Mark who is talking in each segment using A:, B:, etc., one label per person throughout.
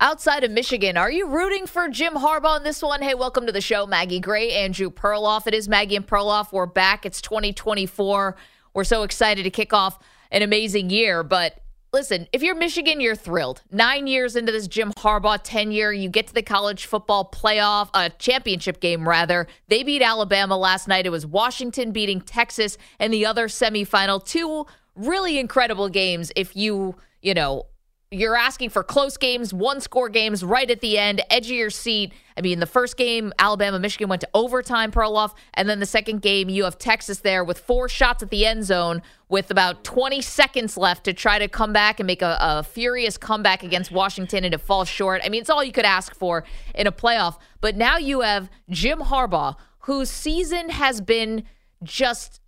A: Outside of Michigan, are you rooting for Jim Harbaugh in this one? Hey, welcome to the show, Maggie Gray, Andrew Perloff. It is Maggie and Perloff. We're back. It's 2024. We're so excited to kick off an amazing year. But listen, if you're Michigan, you're thrilled. Nine years into this Jim Harbaugh tenure, you get to the college football playoff, a uh, championship game, rather. They beat Alabama last night. It was Washington beating Texas in the other semifinal. Two really incredible games if you, you know, you're asking for close games, one score games right at the end, edge of your seat. I mean, the first game, Alabama, Michigan went to overtime, Perloff. And then the second game, you have Texas there with four shots at the end zone with about 20 seconds left to try to come back and make a, a furious comeback against Washington and it falls short. I mean, it's all you could ask for in a playoff. But now you have Jim Harbaugh, whose season has been just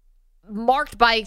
A: marked by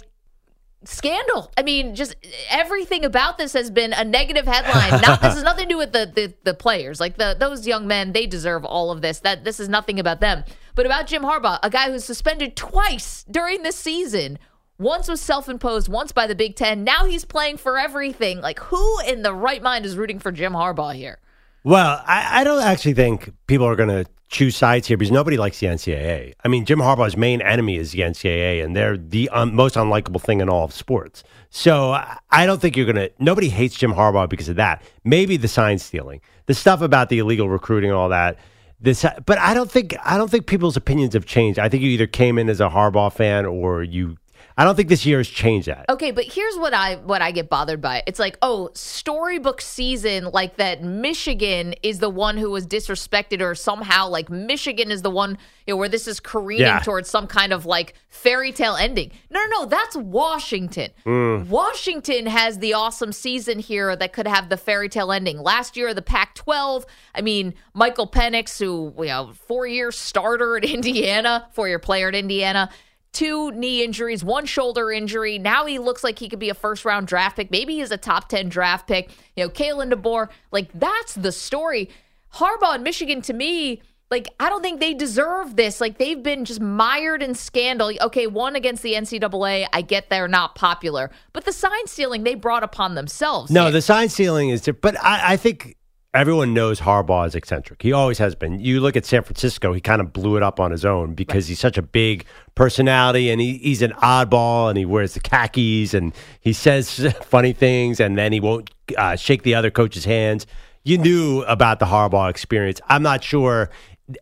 A: scandal. I mean, just everything about this has been a negative headline. Not, this has nothing to do with the, the, the players. Like the those young men, they deserve all of this. That this is nothing about them. But about Jim Harbaugh, a guy who's suspended twice during this season. Once was self-imposed, once by the Big Ten. Now he's playing for everything. Like who in the right mind is rooting for Jim Harbaugh here?
B: Well, I, I don't actually think people are going to choose sides here because nobody likes the NCAA. I mean, Jim Harbaugh's main enemy is the NCAA, and they're the um, most unlikable thing in all of sports. So I don't think you're going to, nobody hates Jim Harbaugh because of that. Maybe the sign stealing, the stuff about the illegal recruiting, all that. This, but I don't think I don't think people's opinions have changed. I think you either came in as a Harbaugh fan or you I don't think this year has changed that.
A: Okay, but here's what I what I get bothered by. It's like, oh, storybook season, like that Michigan is the one who was disrespected, or somehow like Michigan is the one you know, where this is careening yeah. towards some kind of like fairy tale ending. No, no, no, that's Washington. Mm. Washington has the awesome season here that could have the fairy tale ending. Last year, the Pac-12. I mean, Michael Penix, who you know, four year starter at Indiana, four year player at Indiana two knee injuries, one shoulder injury. Now he looks like he could be a first round draft pick. Maybe he's a top 10 draft pick. You know, Kalen DeBoer, like that's the story. Harbaugh and Michigan, to me, like I don't think they deserve this. Like they've been just mired in scandal. Okay, one against the NCAA. I get they're not popular, but the sign stealing they brought upon themselves.
B: No, the sign stealing is. But I, I think everyone knows Harbaugh is eccentric. He always has been. You look at San Francisco, he kind of blew it up on his own because right. he's such a big personality and he, he's an oddball and he wears the khakis and he says funny things and then he won't uh, shake the other coach's hands. You knew about the Harbaugh experience. I'm not sure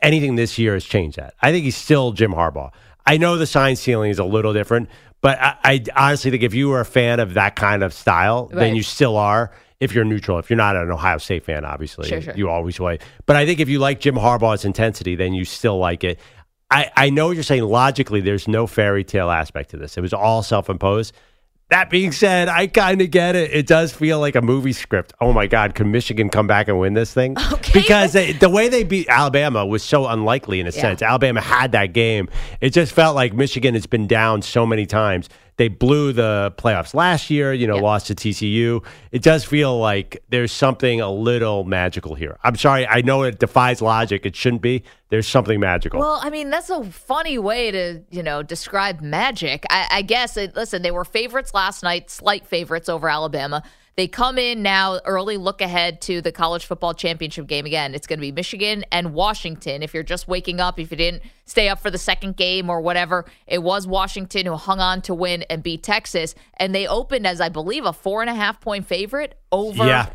B: anything this year has changed that. I think he's still Jim Harbaugh. I know the sign ceiling is a little different, but I, I honestly think if you were a fan of that kind of style, right. then you still are if you're neutral. If you're not an Ohio State fan, obviously,
A: sure, sure.
B: you always way. But I think if you like Jim Harbaugh's intensity, then you still like it. I, I know what you're saying. Logically, there's no fairy tale aspect to this. It was all self imposed. That being said, I kind of get it. It does feel like a movie script. Oh my God, can Michigan come back and win this thing?
A: Okay.
B: Because they, the way they beat Alabama was so unlikely in a yeah. sense. Alabama had that game. It just felt like Michigan has been down so many times they blew the playoffs last year, you know, lost to TCU. It does feel like there's something a little magical here. I'm sorry, I know it defies logic. It shouldn't be. There's something magical.
A: Well, I mean, that's a funny way to, you know, describe magic. I, I guess, it, listen, they were favorites last night, slight favorites over Alabama. They come in now, early look ahead to the college football championship game again. It's going to be Michigan and Washington. If you're just waking up, if you didn't stay up for the second game or whatever, it was Washington who hung on to win and beat Texas. And they opened as, I believe, a four and a half point favorite over.
B: Yeah.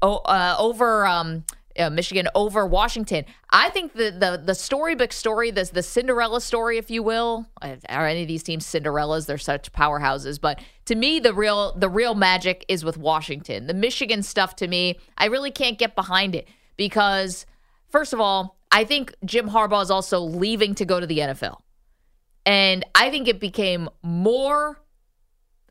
A: oh, uh, over um, uh, Michigan over Washington. I think the the the storybook story, the the Cinderella story, if you will, uh, are any of these teams Cinderellas? They're such powerhouses, but to me, the real the real magic is with Washington. The Michigan stuff, to me, I really can't get behind it because, first of all, I think Jim Harbaugh is also leaving to go to the NFL, and I think it became more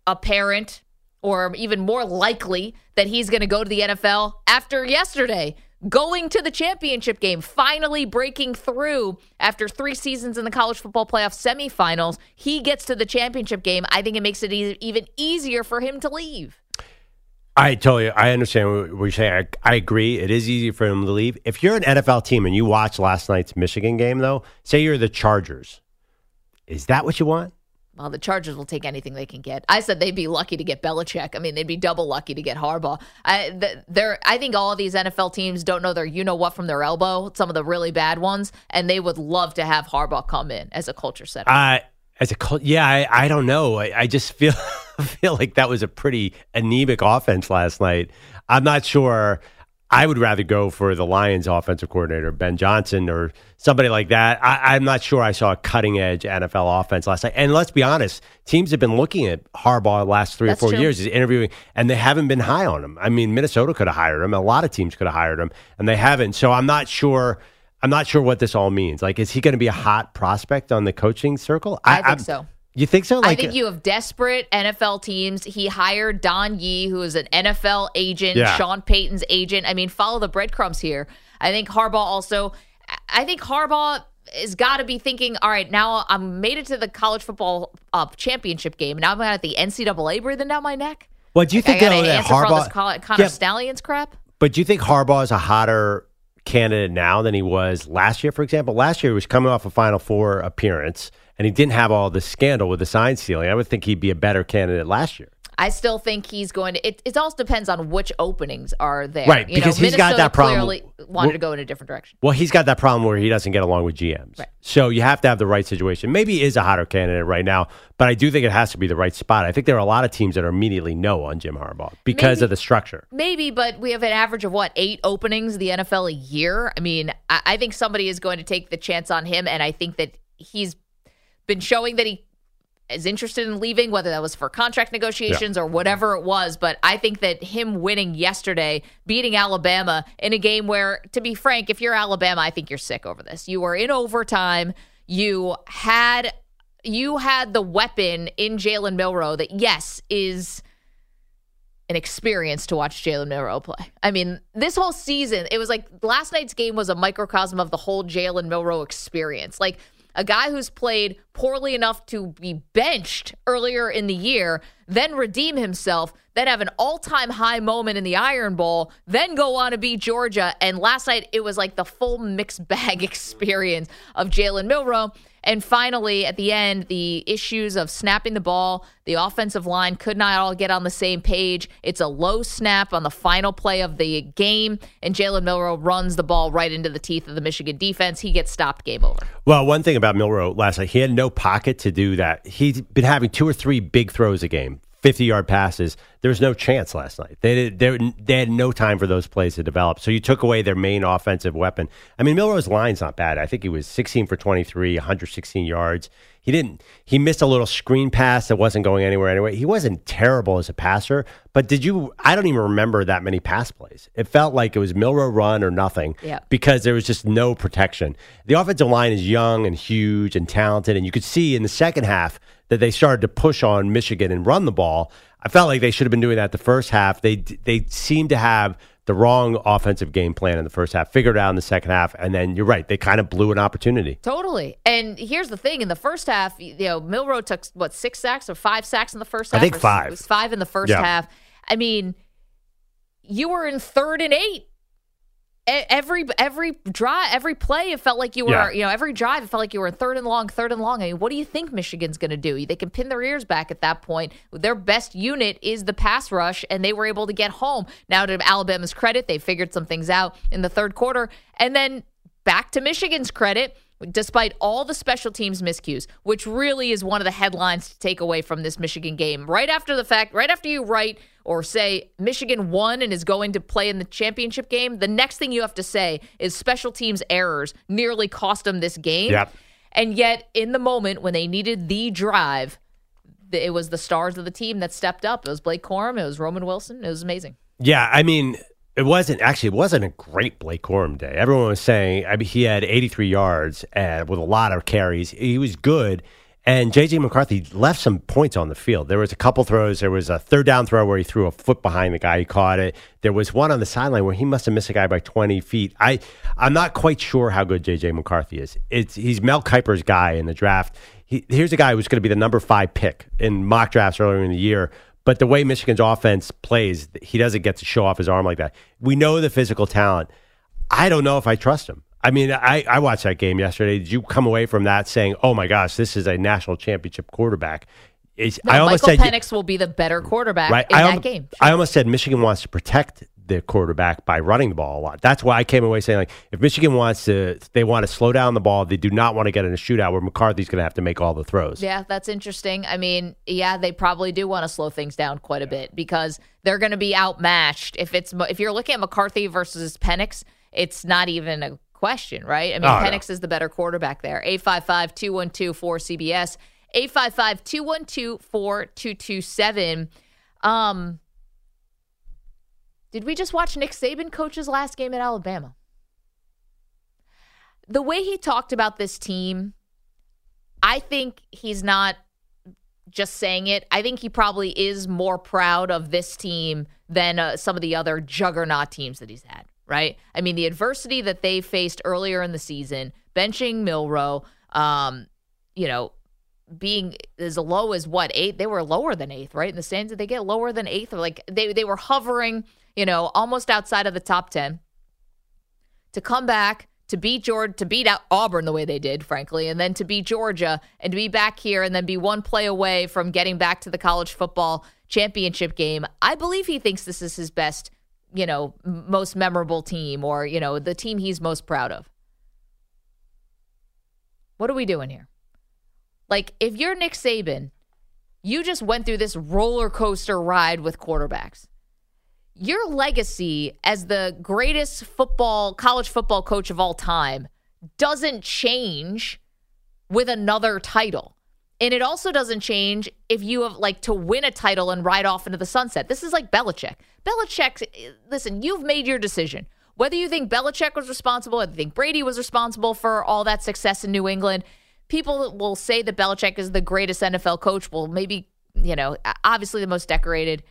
A: apparent or even more likely that he's going to go to the NFL after yesterday going to the championship game, finally breaking through after three seasons in the college football playoff semifinals. He gets to the championship game. I think it makes it e- even easier for him to leave.
B: I totally, I understand what you're saying. I, I agree. It is easy for him to leave. If you're an NFL team and you watch last night's Michigan game, though, say you're the Chargers, is that what you want?
A: Well, the Chargers will take anything they can get. I said they'd be lucky to get Belichick. I mean, they'd be double lucky to get Harbaugh. I, the, they're, I think all of these NFL teams don't know their you know what from their elbow, some of the really bad ones, and they would love to have Harbaugh come in as a culture setter.
B: Uh, as a cult, yeah, I, I don't know. I, I just feel feel like that was a pretty anemic offense last night. I'm not sure. I would rather go for the Lions offensive coordinator, Ben Johnson, or somebody like that. I, am not sure I saw a cutting edge NFL offense last night. And let's be honest, teams have been looking at Harbaugh the last three
A: That's
B: or four
A: true.
B: years. He's interviewing, and they haven't been high on him. I mean, Minnesota could have hired him. A lot of teams could have hired him, and they haven't. So I'm not sure. I'm not sure what this all means. Like, is he going to be a hot prospect on the coaching circle?
A: I think
B: I'm-
A: so.
B: You think so?
A: I think you have desperate NFL teams. He hired Don Yee, who is an NFL agent,
B: Yeah.
A: Sean Payton's agent. I mean, follow the breadcrumbs here. I think Harbaugh also. I think Harbaugh has got to be thinking, all right, now I'm made it to the college football uh, championship game. Now I'm at the NCAA breathing down my neck.
B: Well, do you
A: I
B: think
A: got to answer for all this
B: Harbaugh?
A: Connor
B: Yeah,
A: Stalions crap.
B: But do you think Harbaugh is a hotter candidate now than he was last year? For example, last year he was coming off a Final Four appearance, and he didn't have all the scandal with the sign stealing. I would think he'd be a better candidate last year.
A: I still think he's going to. It, it also depends on which openings are there.
B: Right,
A: You
B: because
A: know,
B: he's got that problem.
A: Clearly wanted
B: Well-
A: to go in a different direction.
B: Well, he's got that problem where he doesn't get along with GMs.
A: Right.
B: So you have to have the right situation. Maybe he is a hotter candidate right now, but I do think it has to be the right spot. I think there are a lot of teams that are immediately no on Jim Harbaugh because
A: Maybe-
B: of the structure.
A: Maybe, but we have an average of what eight openings the NFL a year. I mean, I, I think somebody is going to take the chance on him, and I think that he's been showing that he is interested in leaving, whether that was for contract negotiations or whatever it was. But I think that him winning yesterday, beating Alabama in a game where, to be frank, if you're Alabama, I think you're sick over this. You were in overtime. You had you had the weapon in Jalen Milroe that yes is an experience to watch Jalen Milroe play. I mean, this whole season, it was like last night's game was a microcosm of the whole Jalen Milroe experience. Like a guy who's played poorly enough to be benched earlier in the year, then redeem himself, then have an all time high moment in the Iron Bowl, then go on to beat Georgia. And last night, it was like the full mixed bag experience of Jalen Milroe. And finally, at the end, the issues of snapping the ball, the offensive line could not all get on the same page. It's a low snap on the final play of the game, and Jalen Milroe runs the ball right into the teeth of the Michigan defense. He gets stopped, game over.
B: Well, one thing about Milroe last night, he had no pocket to do that. He's been having two or three big throws a game, 50 yard passes. There was no chance last night. They, they, they had no time for those plays to develop. So you took away their main offensive weapon. I mean, Milroe's line's not bad. I think he was 16 for 23, 116 yards. He didn't, he missed a little screen pass that wasn't going anywhere anyway. He wasn't terrible as a passer, but did you, I don't even remember that many pass plays. It felt like it was Milroe run or nothing
A: Yeah.
B: because there was just no protection. The offensive line is young and huge and talented, and you could see in the second half that they started to push on Michigan and run the ball. I felt like they should have been doing that the first half. They they seemed to have the wrong offensive game plan in the first half, figured out in the second half, and then you're right, they kind of blew an opportunity.
A: Totally. And here's the thing: in the first half, you know, Milroe took what six sacks or five sacks in the first half. I think
B: five.
A: It was five in the first
B: Yeah.
A: half. I mean, you were in third and eight. Every every drive, every play, it felt like you were,
B: Yeah.
A: you know, every drive, it felt like you were in third and long, third and long. I mean, what do you think Michigan's going to do? They can pin their ears back at that point. Their best unit is the pass rush, and they were able to get home. Now, to Alabama's credit, they figured some things out in the third quarter, and then back to Michigan's credit, despite all the special teams miscues, which really is one of the headlines to take away from this Michigan game. Right after the fact, right after you write or say Michigan won and is going to play in the championship game, the next thing you have to say is special teams errors nearly cost them this game.
B: Yep.
A: And yet, in the moment when they needed the drive, it was the stars of the team that stepped up. It was Blake Corum, it was Roman Wilson. It was amazing.
B: Yeah, I mean, it wasn't actually it wasn't a great Blake Corum day. Everyone was saying I mean, he had 83 yards and with a lot of carries. He was good. And JJ McCarthy left some points on the field. There was a couple throws. There was a third down throw where he threw a foot behind the guy. He caught it. There was one on the sideline where he must have missed a guy by 20 feet. I, I'm not quite sure how good JJ McCarthy is. It's he's Mel Kiper's guy in the draft. He, here's a guy who's going to be the number five pick in mock drafts earlier in the year. But the way Michigan's offense plays, he doesn't get to show off his arm like that. We know the physical talent. I don't know if I trust him. I mean, I, I watched that game yesterday. Did you come away from that saying, "Oh my gosh, this is a national championship quarterback"?
A: No,
B: I almost
A: Michael
B: said,
A: Penix will be the better quarterback
B: right?
A: in
B: I
A: that game.
B: I almost said Michigan wants to protect the quarterback by running the ball a lot. That's why I came away saying, like, if Michigan wants to, they want to slow down the ball. They do not want to get in a shootout where McCarthy's going to have to make all the throws.
A: Yeah, that's interesting. I mean, yeah, they probably do want to slow things down quite a bit because they're going to be outmatched. If it's if you're looking at McCarthy versus Penix, it's not even a question, right? I mean,
B: Oh, no.
A: Penix is the better quarterback there. 855-212-4CBS, 855-212-4227. Um Did we just watch Nick Saban coach his last game at Alabama? The way he talked about this team, I think he's not just saying it. I think he probably is more proud of this team than uh, some of the other juggernaut teams that he's had, right? I mean, the adversity that they faced earlier in the season, benching Milroe, um, you know, being as low as what eighth? They were lower than eighth, right? In the stands, did they get lower than eighth? Or like they they were hovering, you know, almost outside of the top ten. To come back to beat Georgia, to beat out Auburn the way they did, frankly, and then to beat Georgia and to be back here and then be one play away from getting back to the college football championship game. I believe he thinks this is his best, you know, most memorable team or, you know, the team he's most proud of. What are we doing here? Like, if you're Nick Saban, you just went through this roller coaster ride with quarterbacks. Your legacy as the greatest football, college football coach of all time doesn't change with another title. And it also doesn't change if you have like to win a title and ride off into the sunset. This is like Belichick. Belichick, listen, you've made your decision. Whether you think Belichick was responsible, whether you think Brady was responsible for all that success in New England, people will say that Belichick is the greatest NFL coach. Well, maybe, you know, obviously the most decorated.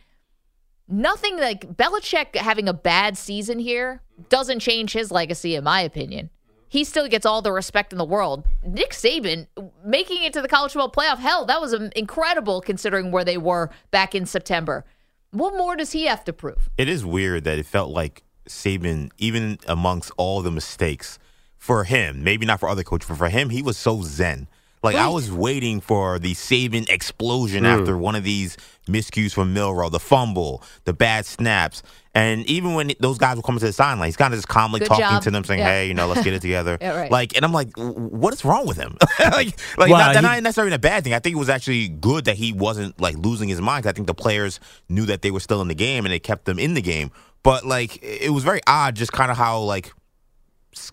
A: Nothing like Belichick having a bad season here doesn't change his legacy, in my opinion. He still gets all the respect in the world. Nick Saban making it to the college football playoff, hell, that was um, incredible considering where they were back in September. What more does he have to prove?
C: It is weird that it felt like Saban, even amongst all the mistakes, for him, maybe not for other coaches, but for him, he was so zen. Like I was waiting for the Saban explosion mm. after one of these miscues from Milroe, the fumble, the bad snaps, and even when those guys were coming to the sideline, he's kind of just calmly
A: Good
C: talking
A: job.
C: to them, saying,
A: Yeah.
C: "Hey, you know, let's get it together."
A: Yeah, right.
C: Like, and I'm like, what is wrong with him? like, like
B: Well,
C: not,
B: he-
C: not necessarily a bad thing. I think it was actually good that he wasn't like losing his mind. I think the players knew that they were still in the game and they kept them in the game. But like, it was very odd, just kind of how like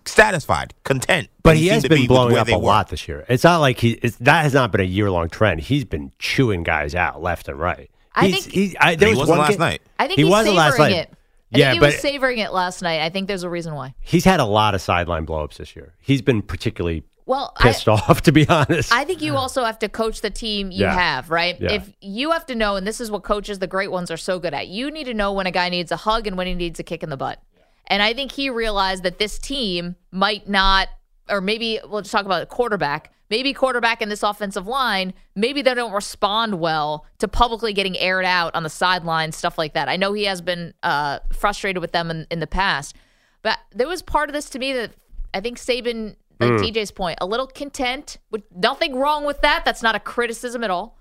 C: satisfied, content.
B: But
C: he
B: he has
C: seemed to be
B: been blowing up a
C: were.
B: lot this year. It's not like he. It's, that has not been a year long trend. He's been chewing guys out left and right.
A: I
B: He's-
A: think-
B: he, I, there
C: He
B: was
C: wasn't
B: one
C: last
B: game-
C: night.
A: I think
B: He
A: he's
B: wasn't last night.
A: it. I
B: Yeah,
A: think he was
B: but-
A: savoring it last night. I think there's a reason why.
B: He's had a lot of sideline blowups this year. He's been particularly
A: Well, I,
B: pissed off, to be honest.
A: I think you also have to coach the team you
B: Yeah.
A: have, right?
B: Yeah.
A: If you have to know, and this is what coaches, the great ones, are so good at, you need to know when a guy needs a hug and when he needs a kick in the butt. And I think he realized that this team might not, or maybe we'll just talk about a quarterback. Maybe quarterback in this offensive line, maybe they don't respond well to publicly getting aired out on the sideline, stuff like that. I know he has been uh, frustrated with them in, in the past, but there was part of this to me that I think Saban, like TJ's point, a little content with nothing wrong with that. That's not a criticism at all.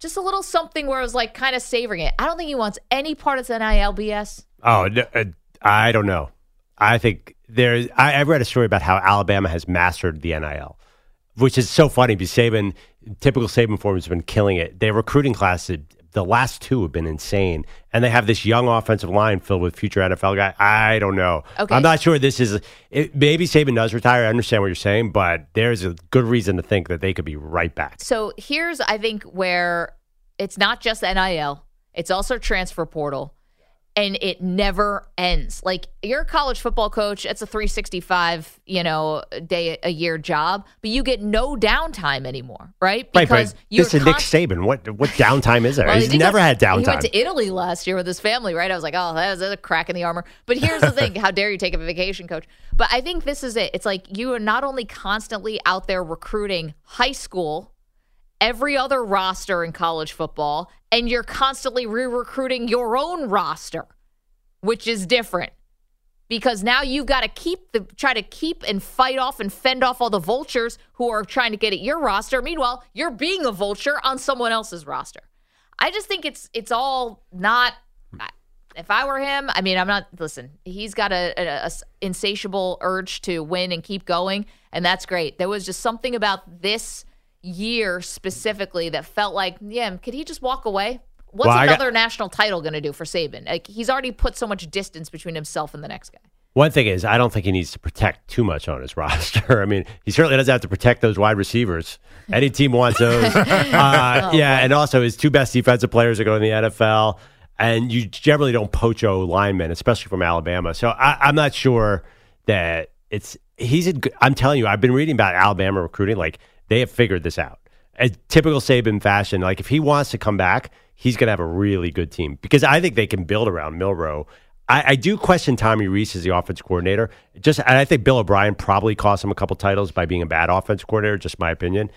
A: Just a little something where I was like kind of savoring it. I don't think he wants any part of this NIL BS.
B: oh, no, I don't know. I think there, I, I read a story about how Alabama has mastered the NIL, which is so funny because Saban, typical Saban form has been killing it. Their recruiting class, the last two have been insane, and they have this young offensive line filled with future NFL guy. I don't know.
A: Okay.
B: I'm not sure this is. It, maybe Saban does retire. I understand what you're saying, but there's a good reason to think that they could be right back.
A: So here's, I think, where it's not just NIL, it's also transfer portal, and it never ends. Like you're a college football coach, it's a 365, you know, day a year job, but you get no downtime anymore, right?
B: Right,
A: Because
B: but
A: you're
B: this is Nick Saban. What what downtime is there?
A: Well,
B: He's
A: think
B: never had downtime.
A: He went to Italy last year with his family, right? I was like, oh, that was a crack in the armor. But here's the thing: how dare you take a vacation, coach? But I think this is it. It's like you are not only constantly out there recruiting high school, every other roster in college football, and you're constantly re-recruiting your own roster, which is different. Because now you've got to keep the try to keep and fight off and fend off all the vultures who are trying to get at your roster. Meanwhile, you're being a vulture on someone else's roster. I just think it's it's all not. If I were him, I mean, I'm not. Listen, he's got a, a- a insatiable urge to win and keep going, and that's great. There was just something about this year specifically that felt like, yeah, could he just walk away? What's
B: Well, I got-
A: another national title going to do for Saban? Like he's already put so much distance between himself and the next guy.
B: One thing is, I don't think he needs to protect too much on his roster. I mean, he certainly doesn't have to protect those wide receivers. Any team wants those. uh, yeah, and also his two best defensive players are going to the NFL, and you generally don't poach O linemen, especially from Alabama. So I, I'm not sure that it's he's. I'm telling you, I've been reading about Alabama recruiting. Like they have figured this out. A typical Saban fashion. Like if he wants to come back, he's going to have a really good team because I think they can build around Milroe. I, I do question Tommy Rees as the offense coordinator. Just, and I think Bill O'Brien probably cost him a couple titles by being a bad offense coordinator. Just my opinion.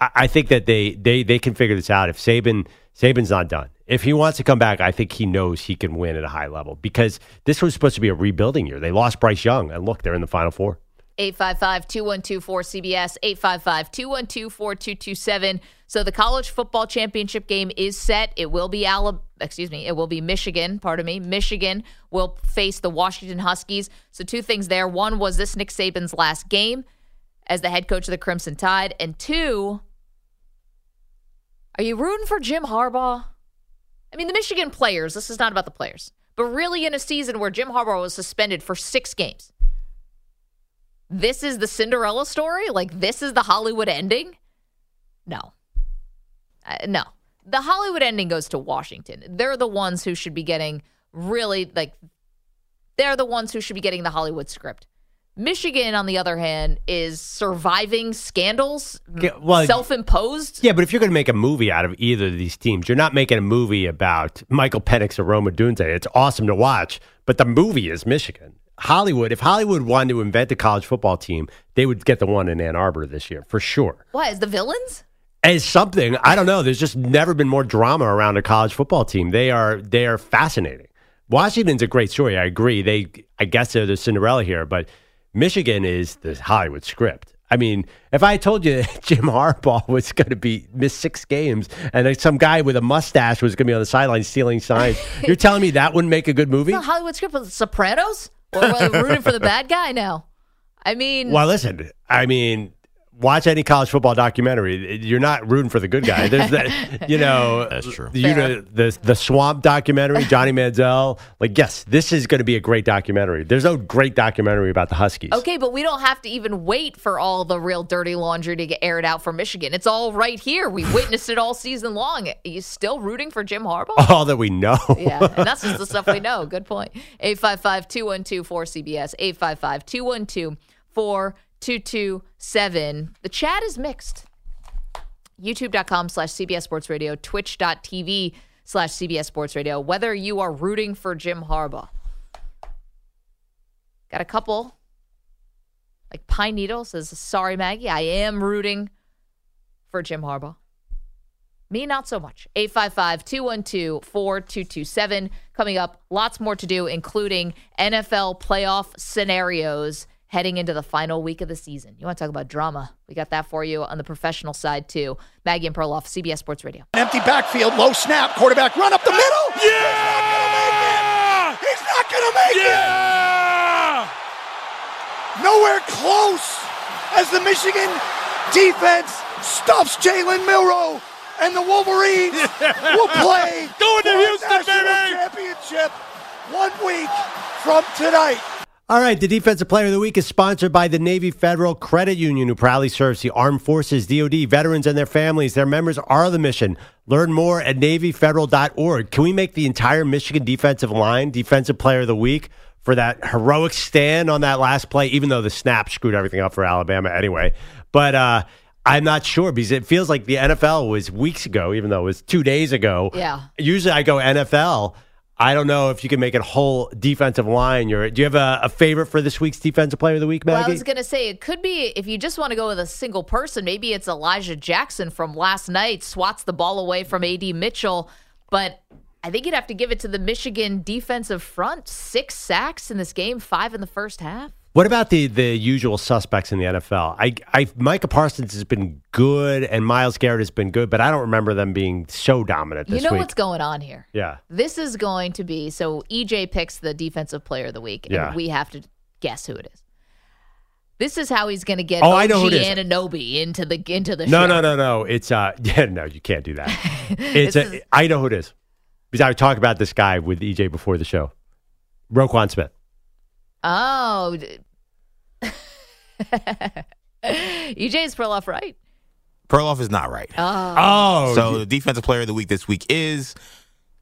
B: I, I think that they they they can figure this out. If Saban Saban's not done, if he wants to come back, I think he knows he can win at a high level because this was supposed to be a rebuilding year. They lost Bryce Young, and look, they're in the Final Four.
A: 855 212 4CBS, 855 212 4227. So the college football championship game is set. It will be Alabama, excuse me, it will be Michigan, pardon me. Michigan will face the Washington Huskies. So two things there. One was this Nick Saban's last game as the head coach of the Crimson Tide. And two, are you rooting for Jim Harbaugh? I mean, the Michigan players, this is not about the players, but really in a season where Jim Harbaugh was suspended for six games this is the Cinderella story? Like this is the Hollywood ending? No. Uh, no. The Hollywood ending goes to Washington. They're the ones who should be getting really like they're the ones who should be getting the Hollywood script. Michigan, on the other hand, is surviving scandals,
B: Yeah, well,
A: self-imposed.
B: Yeah, but if you're going to make a movie out of either of these teams, you're not making a movie about Michael Penix or Rome Odunze. It's awesome to watch, but the movie is Michigan. Hollywood, if Hollywood wanted to invent a college football team, they would get the one in Ann Arbor this year for sure.
A: What is the villains?
B: As something, I don't know. There's just never been more drama around a college football team. They are they are fascinating. Washington's a great story. I agree. They, I guess they're the Cinderella here, but Michigan is the Hollywood script. I mean, if I told you Jim Harbaugh was going to be miss six games and some guy with a mustache was going to be on the sideline stealing signs, you're telling me that wouldn't make a good movie?
A: The Hollywood script with Sopranos? Or rooting for the bad guy now? I mean,
B: Well, listen, I mean, watch any college football documentary. You're not rooting for the good guy. There's that, you know,
C: That's true.
B: You know, the the Swamp documentary, Johnny Manziel. Like, yes, this is going to be a great documentary. There's no great documentary about the Huskies.
A: Okay, but we don't have to even wait for all the real dirty laundry to get aired out for Michigan. It's all right here. We witnessed it all season long. Are you still rooting for Jim Harbaugh?
B: All that we know.
A: Yeah, and that's just the stuff we know. Good point. 855 212 4CBS, 855 212 4227. The chat is mixed. YouTube.com slash CBS Sports Radio, Twitch.tv slash CBS Sports Radio. Whether you are rooting for Jim Harbaugh, got a couple. Like Pine Needle says, sorry, Maggie, I am rooting for Jim Harbaugh. Me, not so much. 855 212 4227. Coming up, lots more to do, including NFL playoff scenarios heading into the final week of the season. You want to talk about drama? We got that for you on the professional side, too. Maggie and Perloff, CBS Sports Radio.
D: An empty backfield, low snap, quarterback run up the middle. Yeah! He's not going to make it. He's not going to make it. anywhere close as the Michigan defense stuffs Jalen Milroe and the Wolverines will play
B: Going to
D: for a
B: Houston,
D: national
B: baby!
D: championship one week from tonight.
B: All right, the Defensive Player of the Week is sponsored by the Navy Federal Credit Union, who proudly serves the armed forces, DoD, veterans, and their families. Their members are the mission. Learn more at NavyFederal.org. Can we make the entire Michigan defensive line Defensive Player of the Week for that heroic stand on that last play, even though the snap screwed everything up for Alabama anyway? But uh, I'm not sure because it feels like the NFL was weeks ago, even though it was two days ago.
A: Yeah.
B: Usually I go NFL. I don't know if you can make it whole defensive line. You're, do you have a, a favorite for this week's defensive player of the week, Maggie?
A: Well, I was going to say it could be if you just want to go with a single person, maybe it's Elijah Jackson from last night, swats the ball away from AD Mitchell. But I think you'd have to give it to the Michigan defensive front. Six sacks in this game, five in the first half.
B: What about the the usual suspects in the NFL? I, I Micah Parsons has been good and Myles Garrett has been good, but I don't remember them being so dominant
A: You know
B: week.
A: what's going on here?
B: yeah.
A: This is going to be so EJ picks the defensive player of the week, and
B: Yeah.
A: we have to guess who it is. This is how he's going to get
B: Oh,
A: OG
B: I know who it is.
A: Anunoby into the into the
B: No,
A: show.
B: no, no, no. It's uh yeah, no, you can't do that. It's a,
A: is-
B: I know who it is. Because I talked about this guy with EJ before the show. Roquan Smith.
A: Oh. d- EJ is Perloff, right?
C: Perloff is not right.
B: Oh, oh
C: So the defensive player of the week this week is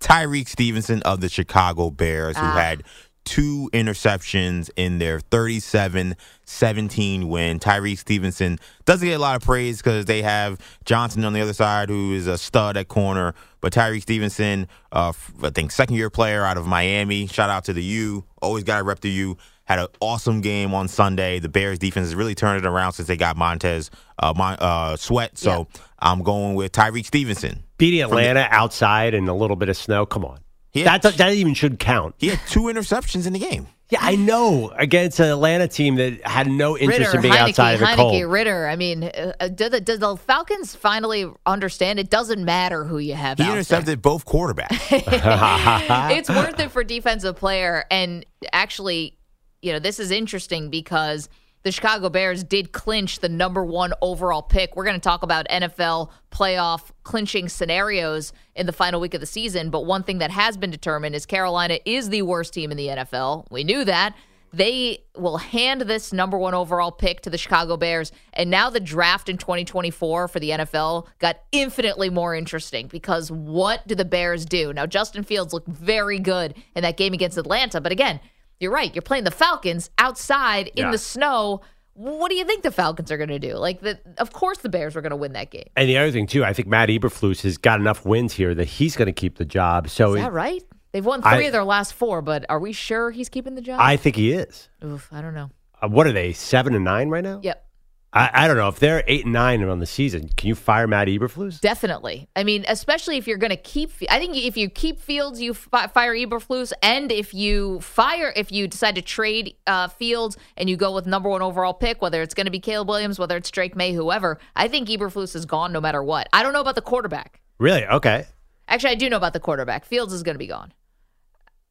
C: Tyrique Stevenson of the Chicago Bears, who ah. had two interceptions in their 37-17 win. Tyrique Stevenson doesn't get a lot of praise because they have Johnson on the other side, who is a stud at corner. But Tyrique Stevenson, uh, I think second year player out of Miami. Shout out to the U. Always got to rep the U. Had an awesome game on Sunday. The Bears defense has really turned it around since they got Montez uh, Mon- uh, Sweat. So I'm going with Tyrique Stevenson.
B: beating Atlanta outside and a little bit of snow. Come on.
C: He
B: That,
C: had,
B: that even should count.
C: he had two interceptions in the game.
B: Yeah, I know. Against an Atlanta team that had no interest
A: Ridder,
B: in being
A: Heinicke,
B: outside of the
A: Heinicke,
B: cold.
A: Ridder. I mean, uh, do the, do the Falcons finally understand it doesn't matter who you have
C: He
A: out there?
C: intercepted both quarterbacks.
A: it's worth it for defensive player. And actually, you know, this is interesting because the Chicago Bears did clinch the number one overall pick. We're going to talk about NFL playoff clinching scenarios in the final week of the season. But one thing that has been determined is Carolina is the worst team in the NFL. We knew that. They will hand this number one overall pick to the Chicago Bears. And now the draft in 2024 for the NFL got infinitely more interesting because what do the Bears do? Now, Justin Fields looked very good in that game against Atlanta. But again, you're right. You're playing the Falcons outside in
B: Yeah.
A: the snow. What do you think the Falcons are going to do? Like, the, of course, the Bears were going to win that game.
B: And the other thing, too, I think Matt Eberflus has got enough wins here that he's going to keep the job. So
A: Is that right? They've won
B: I-
A: three of their last four, but are we sure he's keeping the job?
B: I think he is.
A: Oof, I don't know.
B: Uh, what are they, seven and nine right now?
A: Yep.
B: I, I don't know. If they're eight and nine on the season, can you fire Matt Eberflus?
A: Definitely. I mean, especially if you're going to keep. I think if you keep Fields, you fi- fire Eberflus, and if you fire, if you decide to trade uh, Fields and you go with number one overall pick, whether it's going to be Caleb Williams, whether it's Drake Maye, whoever, I think Eberflus is gone no matter what. I don't know about the quarterback.
B: Really? Okay.
A: Actually, I do know about the quarterback. Fields is going to be gone.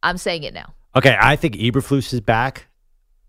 A: I'm saying it now.
B: Okay. I think Eberflus is back.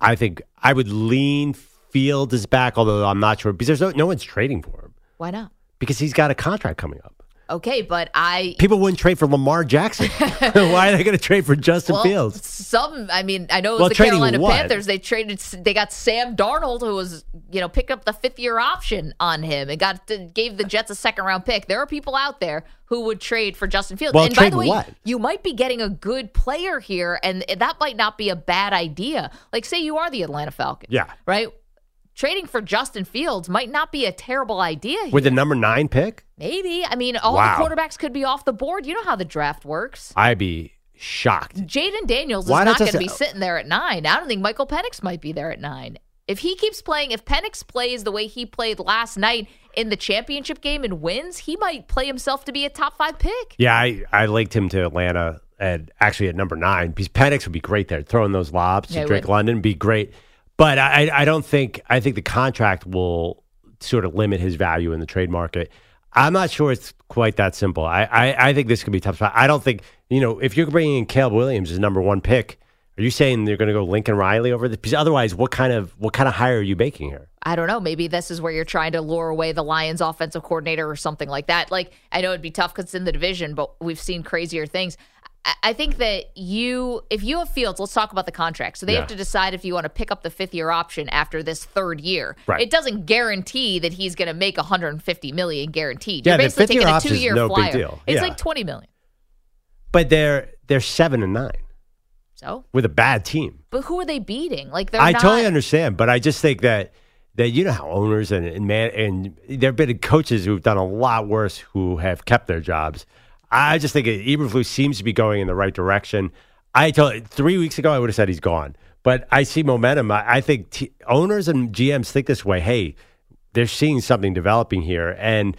B: I think I would lean Field is back, although I'm not sure because there's no, no one's trading for him
A: Why not?
B: because he's got a contract coming up.
A: Okay, but I
B: People wouldn't trade for Lamar Jackson. Why are they going to trade for Justin
A: well,
B: Fields?
A: Some, I mean, I know it was
B: Well,
A: the Carolina
B: what?
A: Panthers. They traded, they got Sam Darnold, who was, you know, picked up the fifth year option on him and got gave the Jets a second round pick. There are people out there who would trade for Justin Fields.
B: Well,
A: and by the way,
B: what?
A: you might be getting a good player here, and that might not be a bad idea. Like, say you are the Atlanta Falcons,
B: Yeah.
A: right? Trading for Justin Fields might not be a terrible idea. Here.
B: With the number nine pick,
A: Maybe. I mean, all
B: Wow.
A: the quarterbacks could be off the board. You know how the draft works.
B: I'd be shocked.
A: Jayden Daniels is
B: Why
A: not
B: not
A: going to be sitting there at nine. I don't think Michael Penix might be there at nine. If he keeps playing, if Penix plays the way he played last night in the championship game and wins, he might play himself to be a top five pick.
B: Yeah, I, I linked him to Atlanta at actually at number nine because Penix would be great there. Throwing those lobs
A: Yeah,
B: to Drake
A: would.
B: London would be great. But I, I don't think I think the contract will sort of limit his value in the trade market. I'm not sure it's quite that simple. I, I, I think this could be tough spot. I don't think you know if you're bringing in Caleb Williams as number one pick, Are you saying they're going to go Lincoln Riley over the? Because otherwise, what kind of what kind of hire are you making here?
A: I don't know. Maybe this is where you're trying to lure away the Lions offensive coordinator or something like that. Like, I know it'd be tough because it's in the division, but we've seen crazier things. I- think that you, if you have Fields, let's talk about the contract. So they
B: Yeah.
A: have to decide if you want to pick up the fifth year option after this third year.
B: Right.
A: It doesn't guarantee that he's going to make 150 million guaranteed.
B: Yeah,
A: You're basically taking a two year
B: no big
A: flyer.
B: deal.
A: It's like 20 million.
B: But they're they're seven and nine
A: So,
B: with a bad team.
A: but who are they beating? Like they're
B: I
A: not.
B: totally understand, but I just think that that you know how owners and, and man and there have been coaches who've done a lot worse who have kept their jobs. I just think Eberflus seems to be going in the right direction. I told three weeks ago I would have said he's gone, but I see momentum. I, I think t- owners and GMs think this way. Hey, they're seeing something developing here, and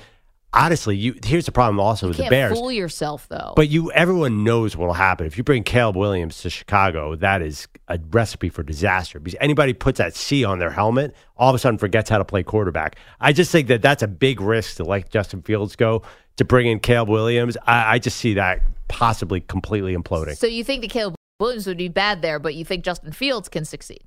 B: honestly, you here's the problem also with the Bears.
A: fool yourself though.
B: But you, everyone knows what will happen if you bring Caleb Williams to Chicago. That is a recipe for disaster because anybody puts that C on their helmet, all of a sudden forgets how to play quarterback. I just think that that's a big risk to let Justin Fields go to bring in Caleb Williams. I, I just see that possibly completely imploding.
A: so you think that Caleb Williams would be bad there, but you think Justin Fields can succeed?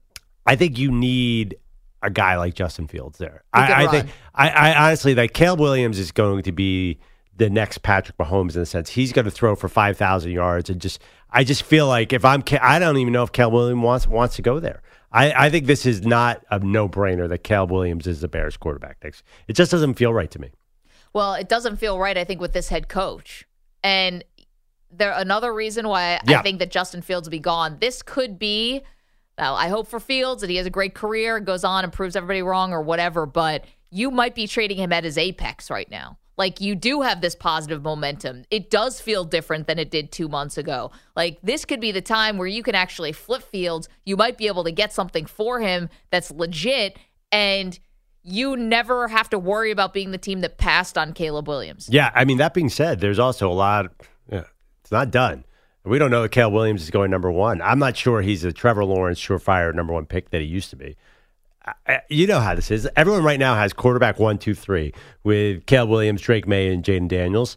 B: I think you need a guy like Justin Fields there. I, I think I, I honestly like Caleb Williams is going to be the next Patrick Mahomes in the sense he's going to throw for five thousand yards and just I just feel like if I'm I don't even know if Caleb Williams wants wants to go there. I, I think this is not a no brainer that Caleb Williams is the Bears quarterback next. It just doesn't feel right to me.
A: Well, it doesn't feel right, I think, with this head coach. And there another reason why I think that Justin Fields will be gone. This could be well, I hope for Fields that he has a great career, goes on and proves everybody wrong or whatever, but you might be trading him at his apex right now. Like you do have this positive momentum. It does feel different than it did two months ago. Like this could be the time where you can actually flip Fields. You might be able to get something for him that's legit and you never have to worry about being the team that passed on Caleb Williams.
B: Yeah, I mean that being said, there's also a lot. Yeah, it's not done. We don't know that Caleb Williams is going number one. I'm not sure he's a Trevor Lawrence surefire number one pick that he used to be. I- You know how this is. Everyone right now has quarterback one, two, three with Caleb Williams, Drake Maye, and Jayden Daniels.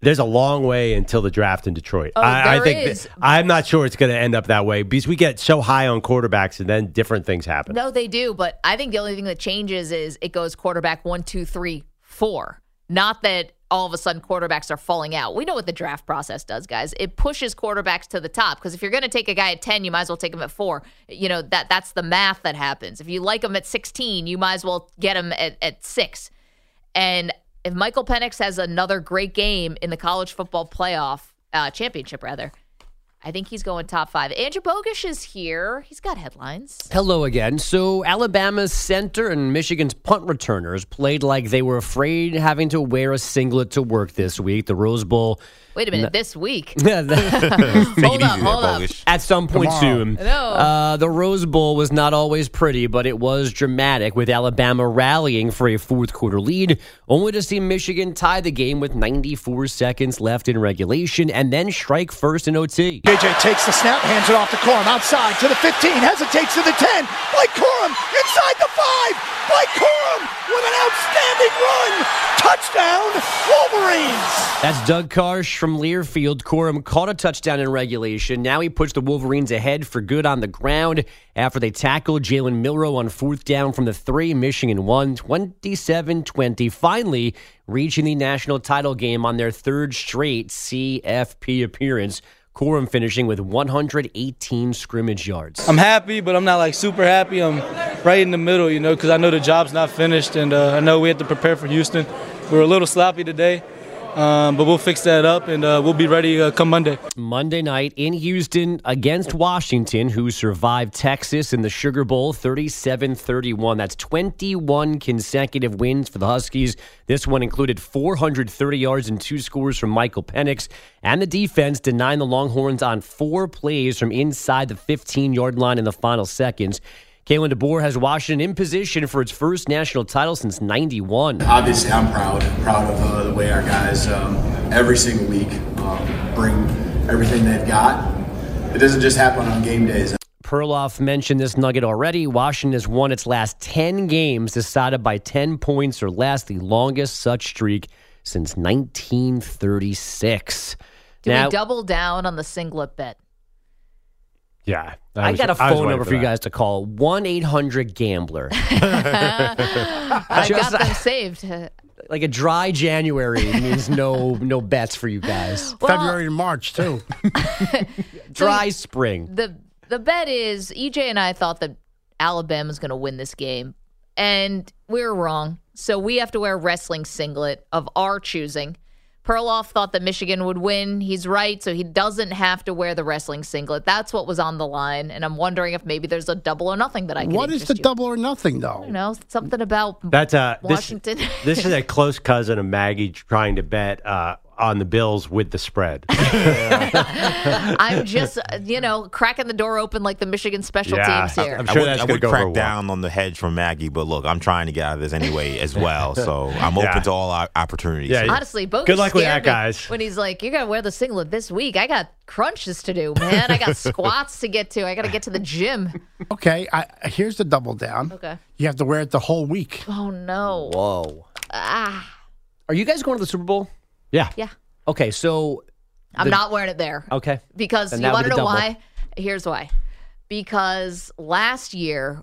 B: There's a long way until the draft in Detroit.
A: Oh,
B: I, I think that- I'm not sure it's going to end up that way because we get so high on quarterbacks and then different things happen.
A: No, they do, but I think the only thing that changes is it goes quarterback one, two, three, four. Not that all of a sudden quarterbacks are falling out. We know what the draft process does, guys. It pushes quarterbacks to the top because if you're going to take a guy at 10, you might as well take him at 4. You know, that that's the math that happens. If you like him at 16, you might as well get him at, at 6. And if Michael Penix has another great game in the college football playoff uh, championship, rather, I think he's going top five. Andrew Bogusch is here. He's got headlines.
E: Hello again. So, Alabama's center and Michigan's punt returners played like they were afraid having to wear a singlet to work this week. The Rose Bowl.
A: Wait a minute, this week.
E: At
A: hold up, hold up.
C: Bogusch.
E: some point soon.
A: No.
E: Uh, the Rose Bowl was not always pretty, but it was dramatic with Alabama rallying for a fourth quarter lead, only to see Michigan tie the game with 94 seconds left in regulation and then strike first in OT.
D: KJ takes the snap, hands it off to Corum outside to the 15, hesitates to the 10. Blake Corum inside the 5. Blake Corum with an outstanding run. Touchdown, Wolverines.
E: That's Doug Karsch from Learfield. Corum caught a touchdown in regulation. Now he puts the Wolverines ahead for good on the ground after they tackled Jalen Milroe on fourth down from the three. Michigan won 27 20, finally reaching the national title game on their third straight CFP appearance. Corum finishing with 118 scrimmage yards.
F: I'm happy, but I'm not like super happy. I'm right in the middle, you know, because I know the job's not finished, and uh, I know we have to prepare for Houston. We were a little sloppy today, um, but we'll fix that up, and uh, we'll be ready uh, come Monday.
E: Monday night in Houston against Washington, who survived Texas in the Sugar Bowl 37 31. That's 21 consecutive wins for the Huskies. This one included 430 yards and two scores from Michael Penix, and the defense denying the Longhorns on four plays from inside the 15 yard line in the final seconds. Kalen DeBoer has Washington in position for its first national title since 91.
G: obviously I'm proud, proud of uh, the way our guys um, every single week um, bring everything they've got. It doesn't just happen on game days.
E: Perloff mentioned this nugget already. Washington has won its last 10 games decided by 10 points or less, the longest such streak since 1936.
A: Do
E: now,
A: we double down on the singlet bet?
B: Yeah.
E: I,
B: was-
E: got a phone number for you guys to call 1 800 Gambler.
A: I
E: Just-
A: got them saved.
E: like a dry January means no no bets for you guys.
A: Well-
H: February and March too.
E: Dry spring.
A: the the bet is EJ and I thought that Alabama's going to win this game, and we were wrong. So we have to wear a wrestling singlet of our choosing. Perloff thought that Michigan would win. He's right, so he doesn't have to wear the wrestling singlet. That's what was on the line, and I'm wondering if maybe there's a double or nothing that I can.
H: What is the
A: you.
H: double or nothing though?
A: You know, something about
B: That's uh, this,
A: Washington.
B: this is a close cousin of Maggie trying to bet uh, on the Bills with the spread.
A: I'm just, you know, cracking the door open like the Michigan special
B: Yeah.
A: teams here.
B: I'm
C: I
B: sure
C: would,
B: that's
C: I
B: gonna
C: would
B: go
C: crack
B: well.
C: down on the hedge from Maggie, but look, I'm trying to get out of this anyway as well. So I'm open
B: Yeah.
C: to all opportunities.
B: Yeah,
A: Honestly, both
B: Good luck with that, guys.
A: When he's like, "You gotta wear the singlet this week," I got crunches to do, man. I got squats to get to. I gotta get to the gym.
H: Okay, I, here's the double down.
A: Okay.
H: You have to wear it the whole week.
A: Oh no.
E: Whoa.
A: Ah,
E: Are you guys going to the Super Bowl?
B: Yeah.
A: yeah.
E: Okay, so
A: I'm
E: The-
A: not wearing it there
E: okay.
A: because
E: Then
A: you
E: that would
A: want
E: be
A: to
E: the
A: know
E: double.
A: why? Here's why. Because last year,